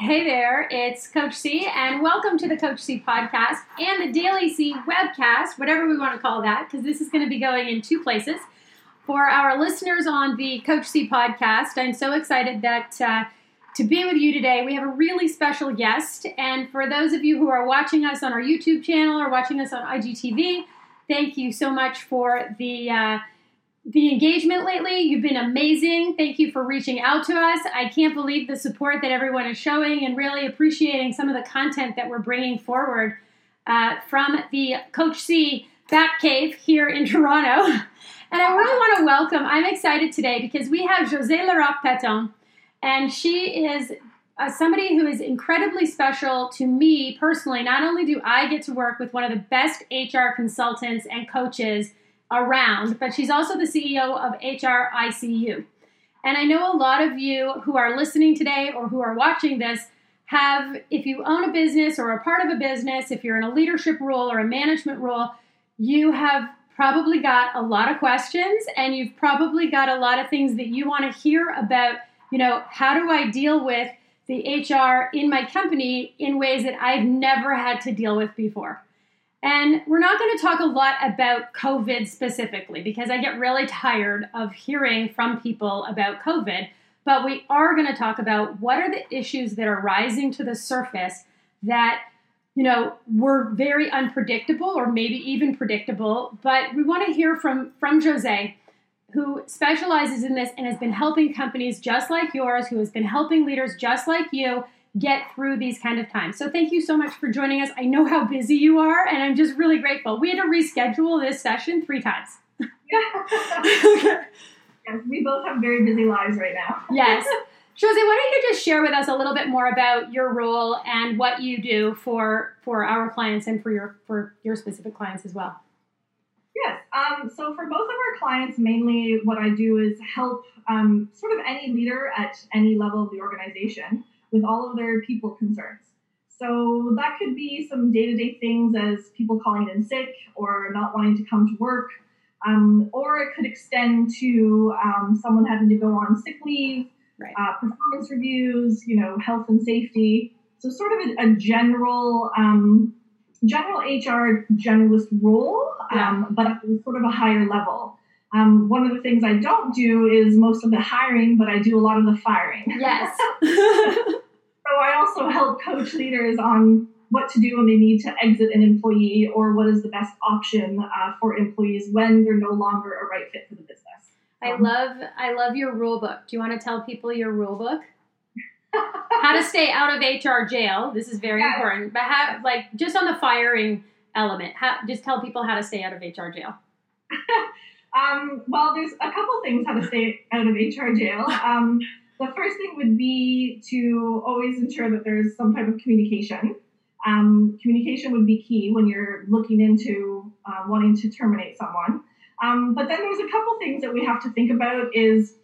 Hey there, it's Coach C, and welcome to the Coach C podcast and the Daily C webcast, whatever we want to call that, because this is going to be going in two places. For our listeners on the Coach C podcast, I'm so excited that uh, to be with you today. We have a really special guest, and for those of you who are watching us on our YouTube channel or watching us on IGTV, thank you so much for the. Uh, the engagement lately. You've been amazing. Thank you for reaching out to us. I can't believe the support that everyone is showing and really appreciating some of the content that we're bringing forward uh, from the Coach C Bat Cave here in Toronto. And I really want to welcome, I'm excited today because we have José Larocque Paton, and she is uh, somebody who is incredibly special to me personally. Not only do I get to work with one of the best HR consultants and coaches around, but she's also the CEO of HRICU. And I know a lot of you who are listening today or who are watching this have, if you own a business or a part of a business, if you're in a leadership role or a management role, you have probably got a lot of questions and you've probably got a lot of things that you want to hear about, you know, how do I deal with the HR in my company in ways that I've never had to deal with before. And we're not going to talk a lot about COVID specifically because I get really tired of hearing from people about COVID. But we are going to talk about what are the issues that are rising to the surface that, you know, were very unpredictable or maybe even predictable. But we want to hear from, from Jose, who specializes in this and has been helping companies just like yours, who has been helping leaders just like you get through these kind of times. So thank you so much for joining us. I know how busy you are, and I'm just really grateful. We had to reschedule this session three times. yes, we both have very busy lives right now. yes. Jose, why don't you just share with us a little bit more about your role and what you do for for our clients and for your for your specific clients as well? Yes. Um, so for both of our clients, mainly what I do is help um, sort of any leader at any level of the organization with all of their people concerns. So that could be some day to day things as people calling in sick or not wanting to come to work. Um, or it could extend to um, someone having to go on sick leave, right. uh, performance reviews, you know, health and safety. So sort of a, a general, um, general HR generalist role, yeah. Um, but sort of a higher level. Um, one of the things I don't do is most of the hiring, but I do a lot of the firing. Yes. so I also help coach leaders on what to do when they need to exit an employee or what is the best option uh, for employees when they're no longer a right fit for the business. I um, love I love your rule book. Do you want to tell people your rule book? how to stay out of HR jail. This is very yeah. important. But how, like just on the firing element, how, just tell people how to stay out of HR jail. Um, well, there's a couple things how to stay out of HR jail. Um, the first thing would be to always ensure that there's some type of communication. Um, communication would be key when you're looking into uh, wanting to terminate someone. Um, but then there's a couple things that we have to think about is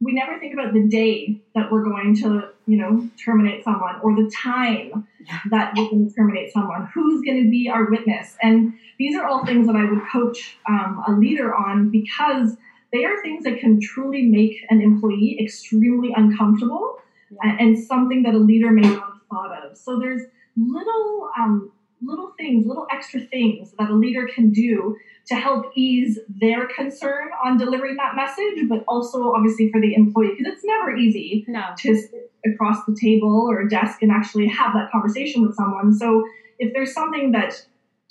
we never think about the day that we're going to, you know, terminate someone or the time that we're going to terminate someone. Who's going to be our witness? And these are all things that I would coach um, a leader on because they are things that can truly make an employee extremely uncomfortable yeah. and, and, something that a leader may not have thought of. So there's little um, little things, little extra things that a leader can do to help ease their concern on delivering that message, but also obviously for the employee, because it's never easy no. to sit across the table or a desk and actually have that conversation with someone. So if there's something that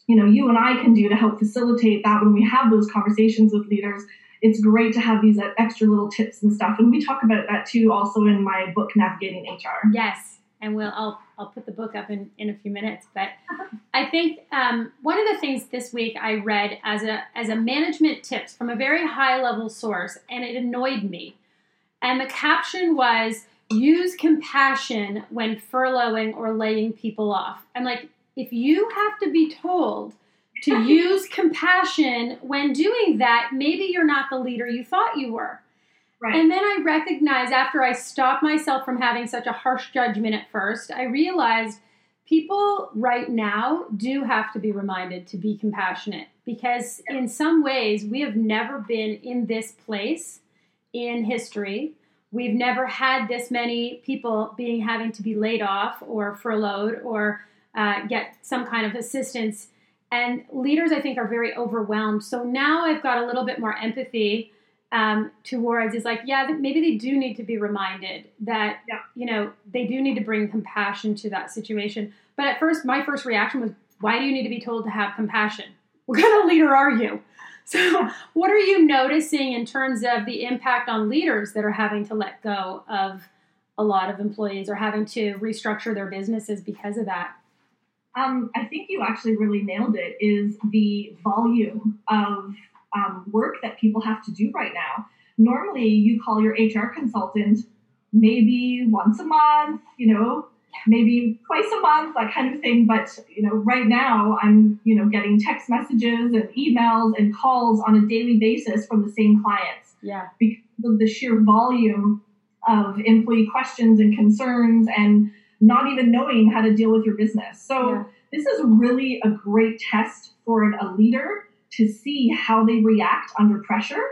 you know you and I can do to help facilitate that when we have those conversations with leaders, it's great to have these uh, extra little tips and stuff. And we talk about that too also in my book Navigating HR. Yes and we'll I'll I'll put the book up in, in a few minutes. But I think um, one of the things this week I read as a as a management tips from a very high level source, and it annoyed me. And the caption was use compassion when furloughing or laying people off. I'm like, if you have to be told to use compassion when doing that, maybe you're not the leader you thought you were. Right. And then I recognized after I stopped myself from having such a harsh judgment at first, I realized people right now do have to be reminded to be compassionate because in some ways we have never been in this place in history We've never had this many people being having to be laid off or furloughed or uh, get some kind of assistance. And leaders, I think, are very overwhelmed. So now I've got a little bit more empathy um, towards is like, yeah, maybe they do need to be reminded that, Yeah. you know, they do need to bring compassion to that situation. But at first, my first reaction was, why do you need to be told to have compassion? What kind of leader are you? So, what are you noticing in terms of the impact on leaders that are having to let go of a lot of employees or having to restructure their businesses because of that? Um, I think you actually really nailed it. Is the volume of um, work that people have to do right now. Normally, you call your HR consultant maybe once a month, you know, maybe twice a month, that kind of thing. But you know, right now, I'm you know getting text messages and emails and calls on a daily basis from the same clients Yeah. because of the sheer volume of employee questions and concerns and not even knowing how to deal with your business. So Yeah. this is really a great test for a leader to see how they react under pressure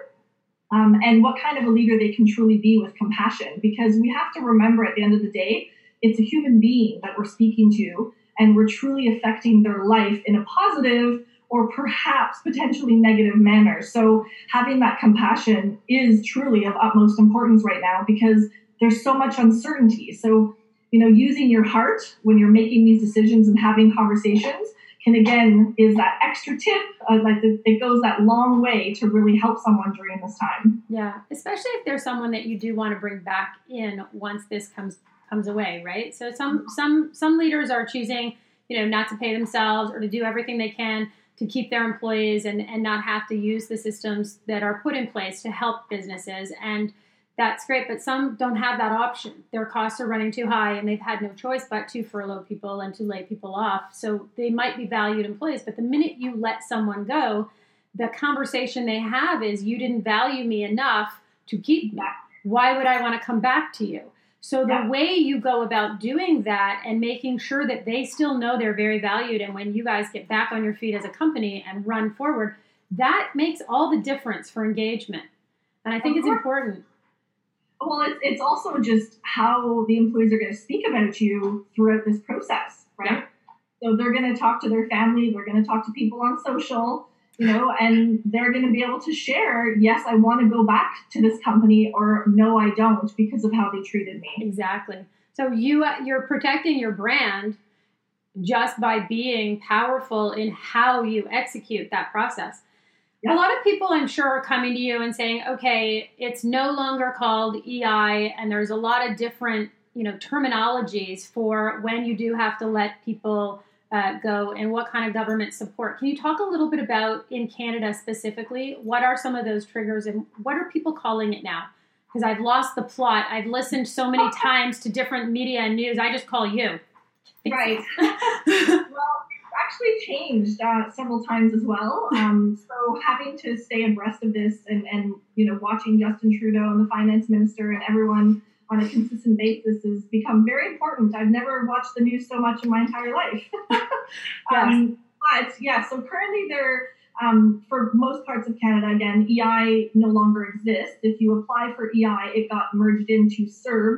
um, and what kind of a leader they can truly be with compassion. Because we have to remember at the end of the day, it's a human being that we're speaking to, and we're truly affecting their life in a positive or perhaps potentially negative manner. So having that compassion is truly of utmost importance right now because there's so much uncertainty. So, you know, using your heart when you're making these decisions and having conversations can again is that extra tip. Uh, like it, it goes that long way to really help someone during this time. Yeah, especially if there's someone that you do want to bring back in once this comes comes away, right? So some some some leaders are choosing, you know, not to pay themselves or to do everything they can to keep their employees and and not have to use the systems that are put in place to help businesses and that's great, but some don't have that option. Their costs are running too high and they've had no choice but to furlough people and to lay people off. So they might be valued employees, but the minute you let someone go, the conversation they have is you didn't value me enough to keep me. Why would I want to come back to you? So the Yeah. way you go about doing that and making sure that they still know they're very valued and when you guys get back on your feet as a company and run forward, that makes all the difference for engagement. And I think it's important. Well, it's, it's also just how the employees are going to speak about you throughout this process, right? So they're going to talk to their family, they're going to talk to people on social, you know, and they're going to be able to share, yes, I want to go back to this company, or no, I don't because of how they treated me. Exactly. So you uh, you're protecting your brand just by being powerful in how you execute that process. Yeah. A lot of people, I'm sure, are coming to you and saying, "Okay, it's no longer called EI, and there's a lot of different, you know, terminologies for when you do have to let people uh, go and what kind of government support." Can you talk a little bit about in Canada specifically? What are some of those triggers, and what are people calling it now? because I've lost the plot. I've listened so many times to different media and news. I just call you. Right. well, actually changed uh, several times as well. Um, so having to stay abreast of this and, and you know watching Justin Trudeau and the finance minister and everyone on a consistent basis has become very important. I've never watched the news so much in my entire life. um, but yeah, so currently there. Um, for most parts of Canada, again, EI no longer exists. If you apply for EI, it got merged into CERB,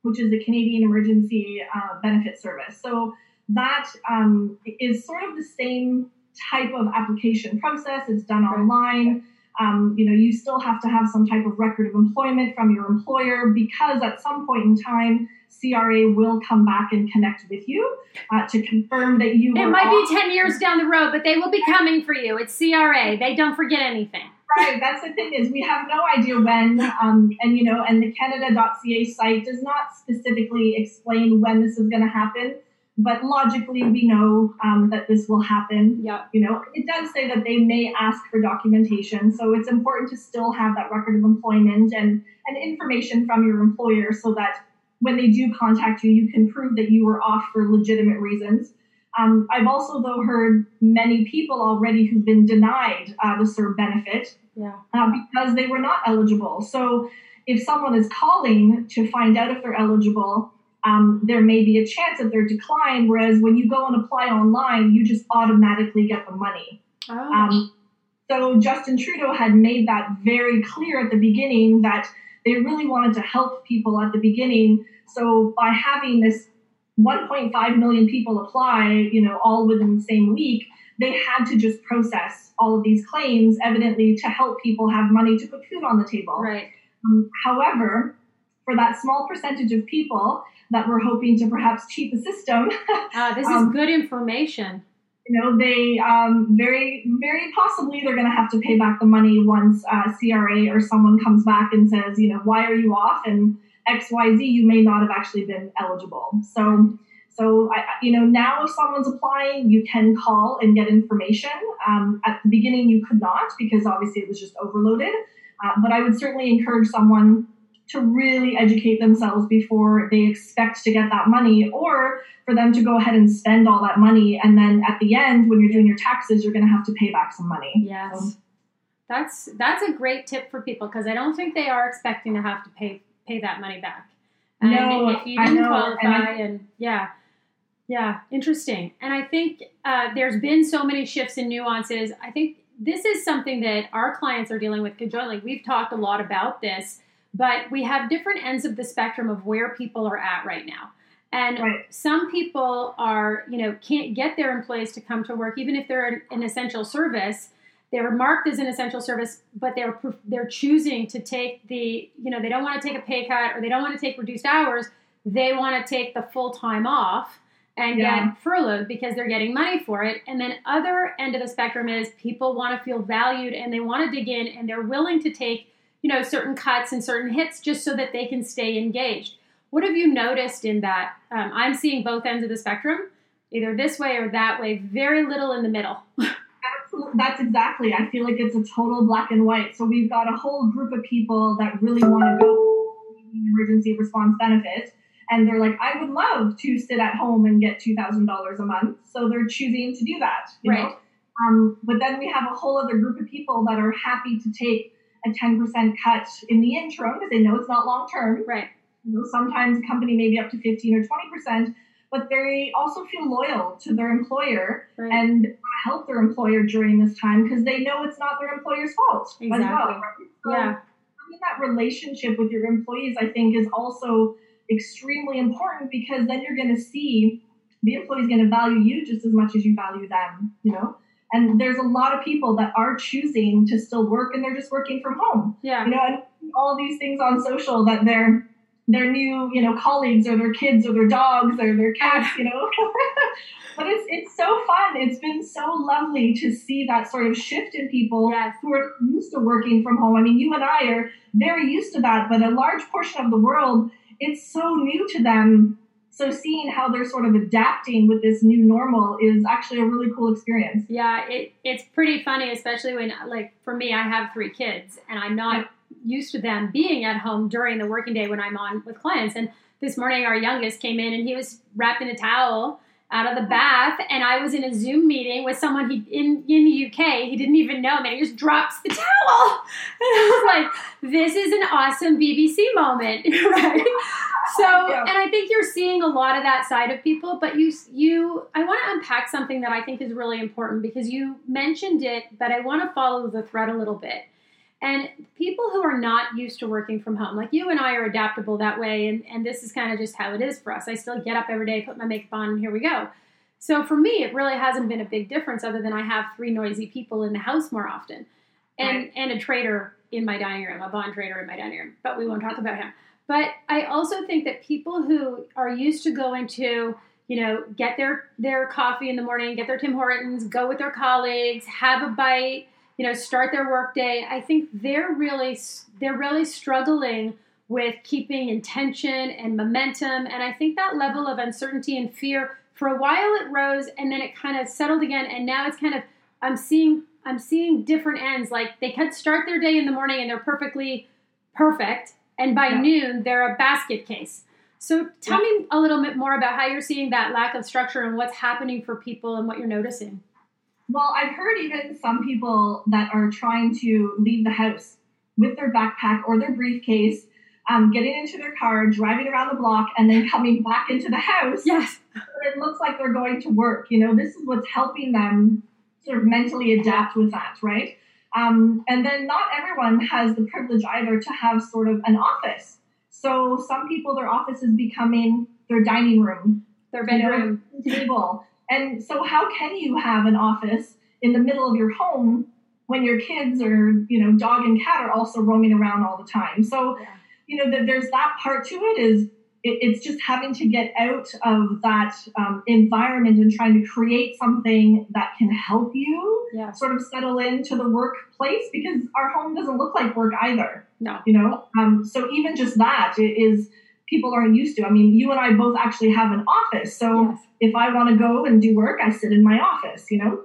which is the Canadian Emergency uh, Benefit Service. So that um, is sort of the same type of application process. It's done online. Um, you know, you still have to have some type of record of employment from your employer because at some point in time, CRA will come back and connect with you uh, to confirm that you. It might be 10 years down the road, but they will be coming for you. It's CRA. They don't forget anything. right that's the thing is we have no idea when um, and you know and the canada.ca site does not specifically explain when this is going to happen but logically we know um, that this will happen Yep. you know it does say that they may ask for documentation so it's important to still have that record of employment and and information from your employer so that when they do contact you you can prove that you were off for legitimate reasons um, I've also, though, heard many people already who've been denied uh, the CERB benefit Yeah. uh, because they were not eligible. So, if someone is calling to find out if they're eligible, um, there may be a chance of their decline. Whereas when you go and apply online, you just automatically get the money. Oh. Um, so Justin Trudeau had made that very clear at the beginning that they really wanted to help people at the beginning. So by having this 1.5 million people apply, you know, all within the same week, they had to just process all of these claims, evidently to help people have money to put food on the table. Right. Um, however, for that small percentage of people that were hoping to perhaps cheat the system, uh, this um, is good information. You know, they um, very, very possibly they're going to have to pay back the money once uh, CRA or someone comes back and says, you know, why are you off? And X, Y, Z, you may not have actually been eligible. So so, I, you know, now if someone's applying, you can call and get information. Um, at the beginning, you could not because obviously it was just overloaded. Uh, but I would certainly encourage someone to really educate themselves before they expect to get that money or for them to go ahead and spend all that money. And then at the end, when you're doing your taxes, you're going to have to pay back some money. Yes. So, that's that's a great tip for people because I don't think they are expecting to have to pay pay that money back. And no, if you didn't qualify and, I, and yeah, yeah, interesting. And I think uh, there's been so many shifts and nuances. I think this is something that our clients are dealing with conjointly. We've talked a lot about this, but we have different ends of the spectrum of where people are at right now. And right. some people are, you know, can't get their employees to come to work, even if they're an essential service. They're marked as an essential service, but they're they're choosing to take the, you know, they don't want to take a pay cut or they don't want to take reduced hours. They want to take the full time off and yeah. get furloughed because they're getting money for it. And then other end of the spectrum is people want to feel valued and they want to dig in and they're willing to take, you know, certain cuts and certain hits just so that they can stay engaged. What have you noticed in that? Um, I'm seeing both ends of the spectrum, either this way or that way. Very little in the middle. Absolutely, that's exactly. I feel like it's a total black and white. So we've got a whole group of people that really want to go emergency response benefit and they're like, I would love to sit at home and get two thousand dollars a month. So they're choosing to do that. right. Um, but then we have a whole other group of people that are happy to take a ten percent cut in the interim because they know it's not long term. Right. You know, sometimes a company may be up to fifteen or twenty percent, but they also feel loyal to their employer right. and help their employer during this time because they know it's not their employer's fault exactly. as well. Right? So yeah. Having that relationship with your employees, I think, is also extremely important because then you're going to see the employee's going to value you just as much as you value them, you know? And there's a lot of people that are choosing to still work and they're just working from home. Yeah. You know, and all these things on social that their their new, you know, colleagues or their kids or their dogs or their cats, you know. but it's it's so fun. It's been so lovely to see that sort of shift in people yes. who are used to working from home. I mean, you and I are very used to that, but a large portion of the world it's so new to them. So seeing how they're sort of adapting with this new normal is actually a really cool experience. Yeah, it, it's pretty funny, especially when, like, for me, I have three kids and I'm not used to them being at home during the working day when I'm on with clients. And this morning, our youngest came in and he was wrapped in a towel out of the bath, and I was in a Zoom meeting with someone he in in the UK. He didn't even know me. He just drops the towel, and I was like, "This is an awesome BBC moment, right?" So, yeah. and I think you're seeing a lot of that side of people. But you you, I want to unpack something that I think is really important because you mentioned it, but I want to follow the thread a little bit. And people who are not used to working from home, like you and I are adaptable that way, and, and this is kind of just how it is for us. I still get up every day, put my makeup on, and here we go. So for me, it really hasn't been a big difference other than I have three noisy people in the house more often and, right. and a trader in my dining room, a bond trader in my dining room, but we won't talk about him. But I also think that people who are used to going to, you know, get their, their coffee in the morning, get their Tim Hortons, go with their colleagues, have a bite, you know start their workday. I think they're really they're really struggling with keeping intention and momentum. And i think that level of uncertainty and fear for a while it rose and then it kind of settled again. And now it's kind of i'm seeing i'm seeing different ends. Like they could start their day in the morning and they're perfectly perfect. And by yeah. noon they're a basket case. So tell yeah. me a little bit more about how you're seeing that lack of structure and what's happening for people and what you're noticing well, I've heard even some people that are trying to leave the house with their backpack or their briefcase, um, getting into their car, driving around the block, and then coming back into the house. Yes. It looks like they're going to work. You know, this is what's helping them sort of mentally adapt with that, right? Um, and then not everyone has the privilege either to have sort of an office. So some people, their office is becoming their dining room, their bedroom, table. And so, how can you have an office in the middle of your home when your kids or you know dog and cat are also roaming around all the time? So, yeah. you know, there's that part to it. Is it, it's just having to get out of that um, environment and trying to create something that can help you yeah. sort of settle into the workplace because our home doesn't look like work either. No. You know, um, so even just that is people aren't used to. I mean, you and I both actually have an office. So yes. if I want to go and do work, I sit in my office, you know?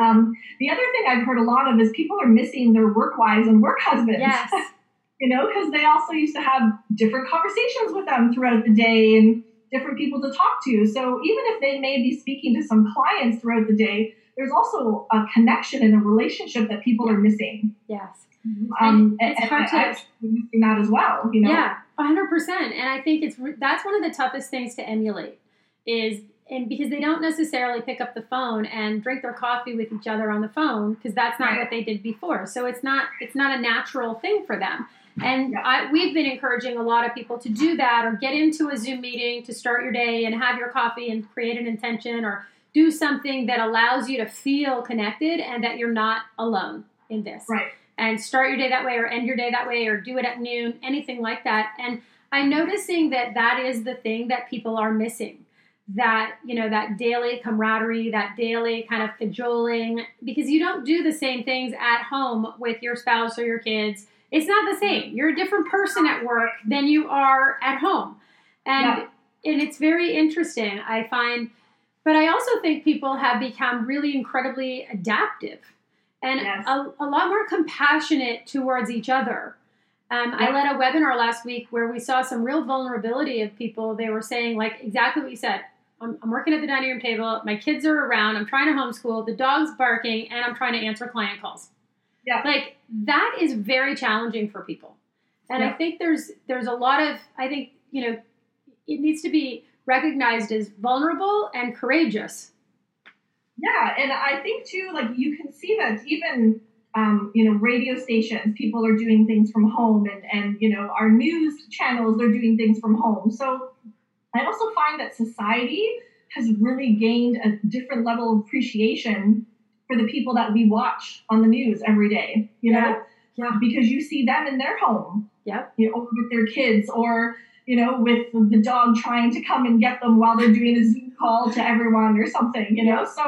Um, the other thing I've heard a lot of is people are missing their work wives and work husbands. Yes. you know, because they also used to have different conversations with them throughout the day and different people to talk to. So even if they may be speaking to some clients throughout the day, there's also a connection and a relationship that people are missing. Yes. Um, and it's and, hard and to missing that as well. You know. Yeah, hundred percent. And I think it's that's one of the toughest things to emulate is and because they don't necessarily pick up the phone and drink their coffee with each other on the phone because that's not right. what they did before. So it's not it's not a natural thing for them. And yeah. I, we've been encouraging a lot of people to do that or get into a Zoom meeting to start your day and have your coffee and create an intention or do something that allows you to feel connected and that you're not alone in this. Right. And start your day that way or end your day that way or do it at noon, anything like that. And I'm noticing that that is the thing that people are missing. That, you know, that daily camaraderie, that daily kind of cajoling, because you don't do the same things at home with your spouse or your kids it's not the same. You're a different person at work than you are at home. And yeah. and it's very interesting. I find but I also think people have become really incredibly adaptive and yes. a, a, lot more compassionate towards each other. Um, yeah. I led a webinar last week where we saw some real vulnerability of people. They were saying, like, exactly what you said. I'm, I'm working at the dining room table. My kids are around. I'm trying to homeschool. The dog's barking, and I'm trying to answer client calls. Yeah. Like that is very challenging for people. And yeah. I think there's there's a lot of I think, you know, it needs to be recognized as vulnerable and courageous. Yeah, and I think too, like you can see that even um, you know, radio stations, people are doing things from home, and and you know, our news channels, they're doing things from home. So I also find that society has really gained a different level of appreciation for the people that we watch on the news every day, you yeah. know? Yeah. Because you see them in their home. Yep. You know, with their kids or, you know, with the dog trying to come and get them while they're doing a Zoom call to everyone or something, you know? So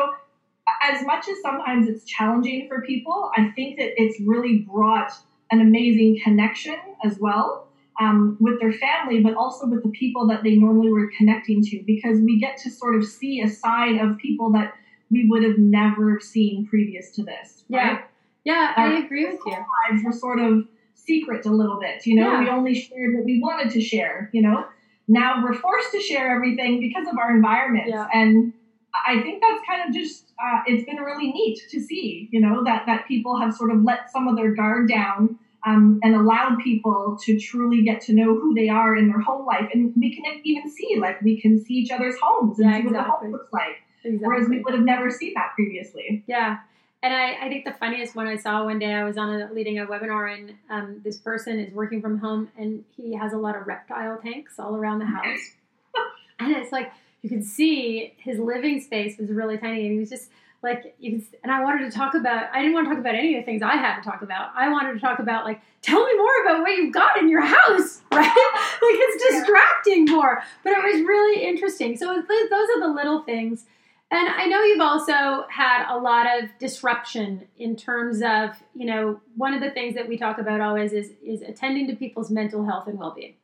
as much as sometimes it's challenging for people, I think that it's really brought an amazing connection as well. Um, with their family, but also with the people that they normally were connecting to, because we get to sort of see a side of people that we would have never seen previous to this. Right? Yeah, yeah, I agree with you. Lives were sort of secret a little bit. You know, yeah. we only shared what we wanted to share. You know, now we're forced to share everything because of our environment, yeah. and I think that's kind of just uh, it's been really neat to see. You know, that that people have sort of let some of their guard down. Um, and allowed people to truly get to know who they are in their home life. And we can even see, like, we can see each other's homes and yeah, see exactly. what the home looks like. Exactly. Whereas we would have never seen that previously. Yeah. And I, I think the funniest one I saw one day, I was on a, leading a webinar, and um, this person is working from home, and he has a lot of reptile tanks all around the house. and it's like you could see his living space was really tiny, and he was just like you can, and I wanted to talk about. I didn't want to talk about any of the things I had to talk about. I wanted to talk about like, tell me more about what you've got in your house, right? like it's distracting more, but it was really interesting. So those are the little things and I know you've also had a lot of disruption in terms of, you know, one of the things that we talk about always is is attending to people's mental health and well-being.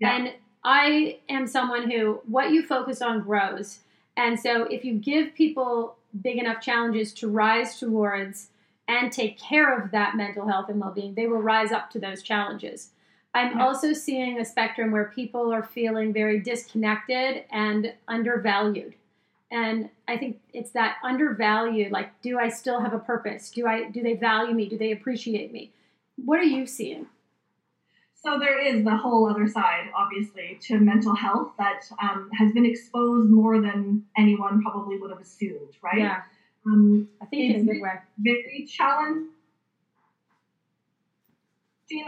Yeah. And I am someone who what you focus on grows. And so if you give people big enough challenges to rise towards and take care of that mental health and well-being, they will rise up to those challenges. I'm yeah. also seeing a spectrum where people are feeling very disconnected and undervalued and i think it's that undervalued like do i still have a purpose do i do they value me do they appreciate me what are you seeing so there is the whole other side obviously to mental health that um, has been exposed more than anyone probably would have assumed right yeah um, i think in a good way very challenging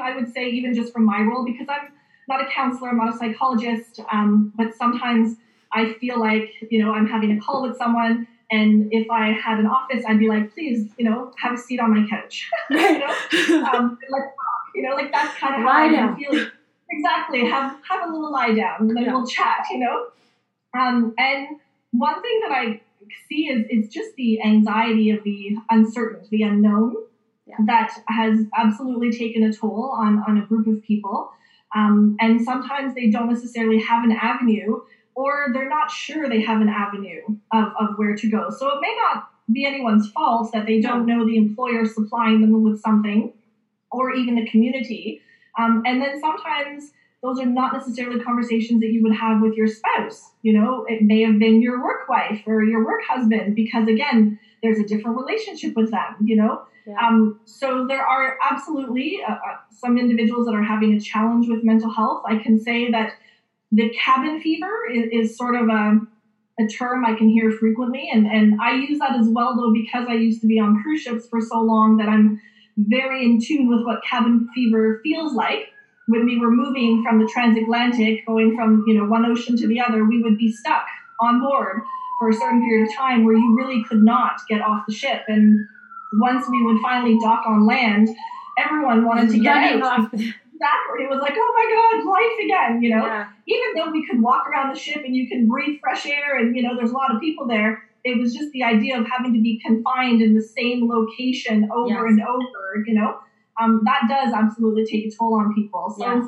I would say, even just from my role, because I'm not a counselor, I'm not a psychologist, um, but sometimes I feel like, you know, I'm having a call with someone. And if I had an office, I'd be like, please, you know, have a seat on my couch. you know, um, like, you know, like that's kind of how I'm feeling. Exactly. Have have a little lie down, and then yeah. we'll chat. You know, um, and one thing that I see is is just the anxiety of the uncertain, the unknown, yeah. that has absolutely taken a toll on on a group of people. Um, and sometimes they don't necessarily have an avenue or they're not sure they have an avenue of, of where to go. So it may not be anyone's fault that they don't know the employer supplying them with something or even the community. Um, and then sometimes those are not necessarily conversations that you would have with your spouse. You know, it may have been your work wife or your work husband because, again, there's a different relationship with them, you know? Yeah. Um, so there are absolutely uh, uh, some individuals that are having a challenge with mental health. I can say that the cabin fever is, is sort of a, a term I can hear frequently. And, and I use that as well, though, because I used to be on cruise ships for so long that I'm very in tune with what cabin fever feels like. When we were moving from the transatlantic, going from you know one ocean to the other, we would be stuck on board for a certain period of time where you really could not get off the ship. And once we would finally dock on land, everyone wanted to get out exactly. It was like, oh my God, life again, you know? Yeah. Even though we could walk around the ship and you can breathe fresh air and, you know, there's a lot of people there, it was just the idea of having to be confined in the same location over yes. and over, you know? Um, that does absolutely take a toll on people. So yes.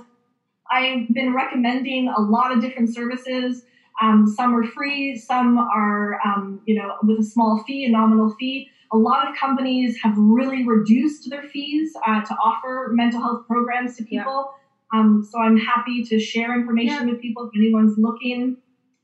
I've been recommending a lot of different services. Um, some are free, some are, um, you know, with a small fee, a nominal fee. A lot of companies have really reduced their fees uh, to offer mental health programs to people. Yeah. Um, so I'm happy to share information yeah. with people if anyone's looking.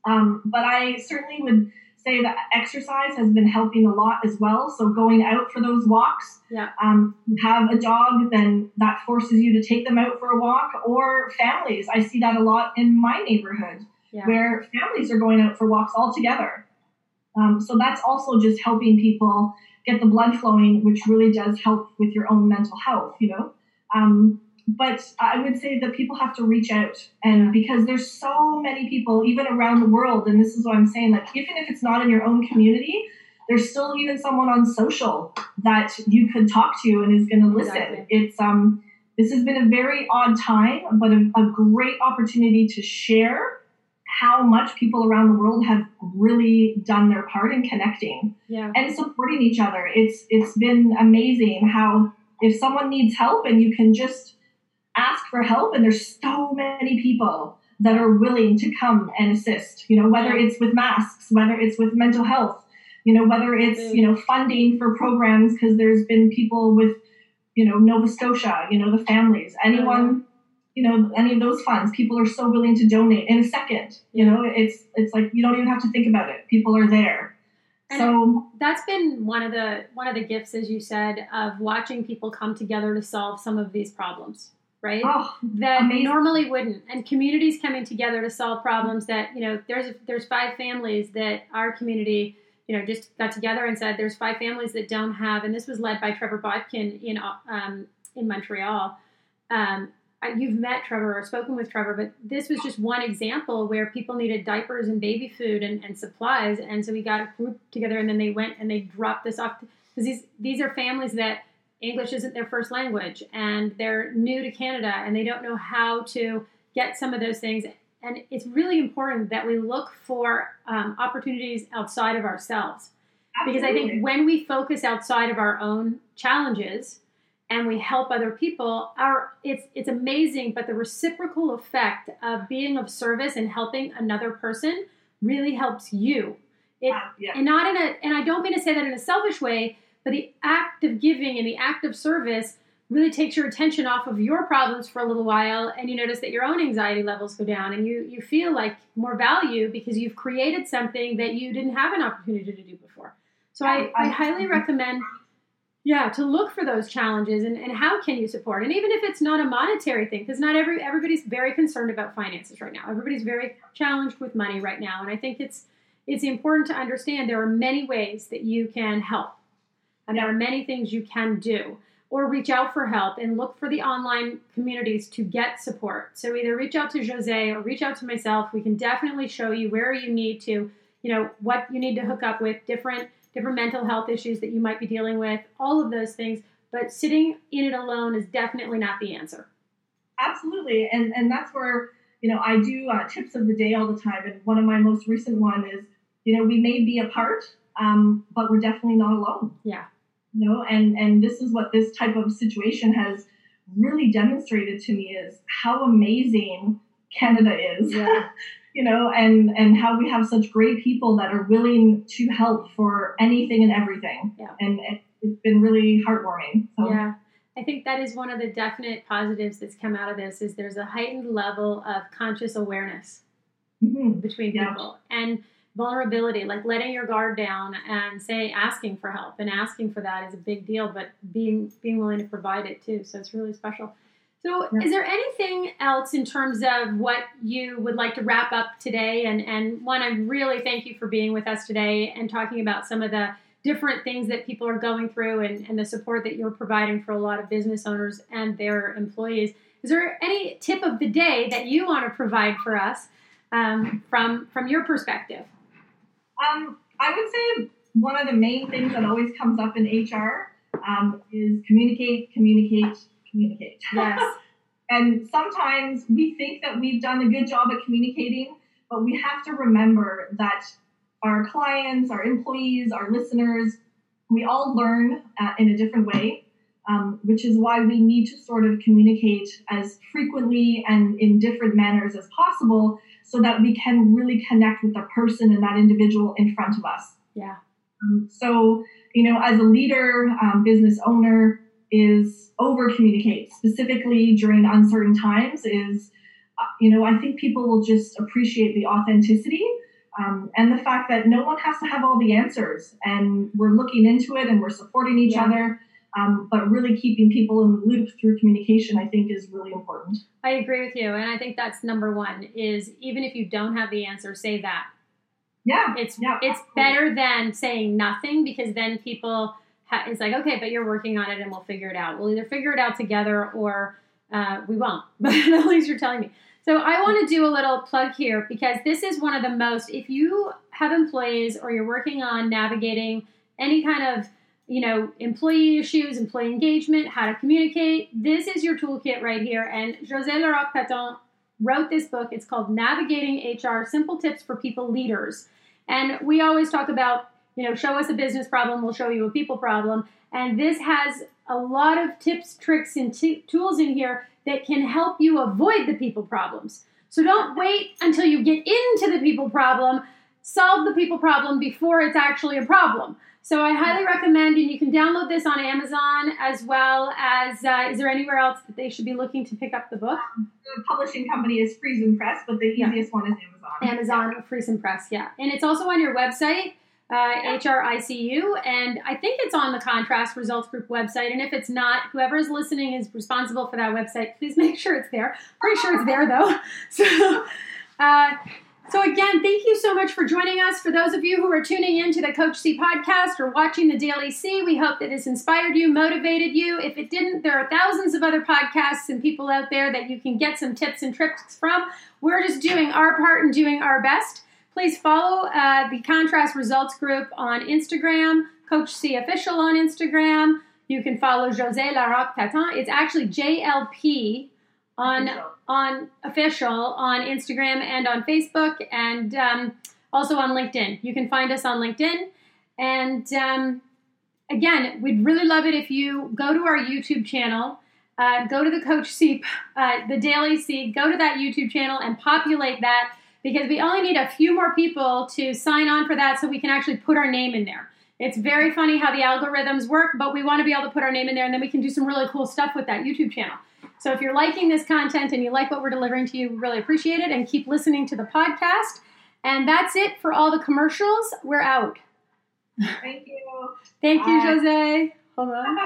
Um, but I certainly would say that exercise has been helping a lot as well. So going out for those walks. Yeah. Um, have a dog, then that forces you to take them out for a walk. Or families, I see that a lot in my neighborhood, yeah. where families are going out for walks all together. Um, so that's also just helping people get the blood flowing, which really does help with your own mental health, you know. Um, but I would say that people have to reach out, and because there's so many people, even around the world, and this is what I'm saying, like even if it's not in your own community, there's still even someone on social that you could talk to and is going to listen. Exactly. It's um, this has been a very odd time, but a, a great opportunity to share how much people around the world have really done their part in connecting yeah. and supporting each other. It's it's been amazing how if someone needs help and you can just ask for help and there's so many people that are willing to come and assist, you know, whether it's with masks, whether it's with mental health, you know, whether it's, mm. you know, funding for programs because there's been people with, you know, Nova Scotia, you know, the families, anyone mm-hmm. you know any of those funds people are so willing to donate in a second you know it's it's like you don't even have to think about it people are there. And so that's been one of the one of the gifts as you said of watching people come together to solve some of these problems right oh, that amazing. normally wouldn't and communities coming together to solve problems that you know there's there's five families that our community you know just got together and said there's five families that don't have and this was led by trevor Bodkin in um, in montreal um, you've met Trevor or spoken with Trevor, but this was just one example where people needed diapers and baby food and, and supplies. And so we got a group together and then they went and they dropped this off because these, these are families that English isn't their first language and they're new to Canada and they don't know how to get some of those things. And it's really important that we look for um, opportunities outside of ourselves. Absolutely. Because I think when we focus outside of our own challenges, and we help other people our it's it's amazing but the reciprocal effect of being of service and helping another person really helps you it, yeah. and not in a and i don't mean to say that in a selfish way but the act of giving and the act of service really takes your attention off of your problems for a little while and you notice that your own anxiety levels go down and you you feel like more value because you've created something that you didn't have an opportunity to do before. So i, I, highly recommend yeah to look for those challenges and, and how can you support? And even if it's not a monetary thing because not every everybody's very concerned about finances right now. Everybody's very challenged with money right now and i think it's it's important to understand there are many ways that you can help and there are many things you can do or reach out for help and look for the online communities to get support. So either reach out to Jose or reach out to myself. We can definitely show you where you need to, you know, what you need to hook up with, different different mental health issues that you might be dealing with, all of those things. But sitting in it alone is definitely not the answer. Absolutely, and and that's where you know I do uh, tips of the day all the time, and one of my most recent one is you know we may be apart, um, but we're definitely not alone. Yeah you know and and this is what this type of situation has really demonstrated to me is how amazing canada is yeah. you know and and how we have such great people that are willing to help for anything and everything yeah. and it, has been really heartwarming so. yeah i think that is one of the definite positives that's come out of this is there's a heightened level of conscious awareness mm-hmm. between people yeah. and vulnerability, like letting your guard down and say asking for help and asking for that is a big deal, but being being willing to provide it too. So it's really special. So yeah. is there anything else in terms of what you would like to wrap up today? And and one, I really thank you for being with us today and talking about some of the different things that people are going through and, and the support that you're providing for a lot of business owners and their employees. Is there any tip of the day that you want to provide for us um, from from your perspective? Um, I would say one of the main things that always comes up in HR um, is communicate, communicate, communicate. Yes. and sometimes we think that we've done a good job at communicating, but we have to remember that our clients, our employees, our listeners, we all learn uh, in a different way. Um, which is why we need to sort of communicate as frequently and in different manners as possible so that we can really connect with the person and that individual in front of us. Yeah. Um, so, you know, as a leader, um, business owner, is over communicate, specifically during uncertain times, is, uh, you know, I think people will just appreciate the authenticity. Um, and the fact that no one has to have all the answers and we're looking into it and we're supporting each yeah. other um, but really keeping people in the loop through communication, I think, is really important. I agree with you, and I think that's number one. Is even if you don't have the answer, say that. Yeah, it's yeah, it's better than saying nothing because then people ha- it's like okay, but you're working on it, and we'll figure it out. We'll either figure it out together or uh, we won't. But at least you're telling me. So I want to do a little plug here because this is one of the most. If you have employees or you're working on navigating any kind of you know, employee issues, employee engagement, how to communicate. This is your toolkit right here. And Jose Larocque Paton wrote this book. It's called Navigating HR Simple Tips for People Leaders. And we always talk about, you know, show us a business problem, we'll show you a people problem. And this has a lot of tips, tricks, and t- tools in here that can help you avoid the people problems. So don't wait until you get into the people problem. Solve the people problem before it's actually a problem. So I highly recommend, and you can download this on Amazon as well as. Uh, is there anywhere else that they should be looking to pick up the book? The publishing company is Friesen Press, but the easiest yeah. one is Amazon. Amazon, yeah. Friesen Press, yeah, and it's also on your website. Uh, yeah. HRICU, and I think it's on the Contrast Results Group website. And if it's not, whoever is listening is responsible for that website. Please make sure it's there. Pretty sure it's there though. So, uh, so, again, thank you so much for joining us. For those of you who are tuning in to the Coach C podcast or watching the Daily C, we hope that this inspired you, motivated you. If it didn't, there are thousands of other podcasts and people out there that you can get some tips and tricks from. We're just doing our part and doing our best. Please follow uh, the Contrast Results Group on Instagram, Coach C Official on Instagram. You can follow Jose Larocque Paton. It's actually JLP on on official on Instagram and on Facebook and um, also on LinkedIn. You can find us on LinkedIn. And um, again, we'd really love it if you go to our YouTube channel, uh, go to the Coach C, uh, the Daily C, go to that YouTube channel and populate that because we only need a few more people to sign on for that so we can actually put our name in there. It's very funny how the algorithms work, but we want to be able to put our name in there and then we can do some really cool stuff with that YouTube channel. So if you're liking this content and you like what we're delivering to you, we really appreciate it and keep listening to the podcast. And that's it for all the commercials. We're out. Thank you. Thank you, Jose. Hold on.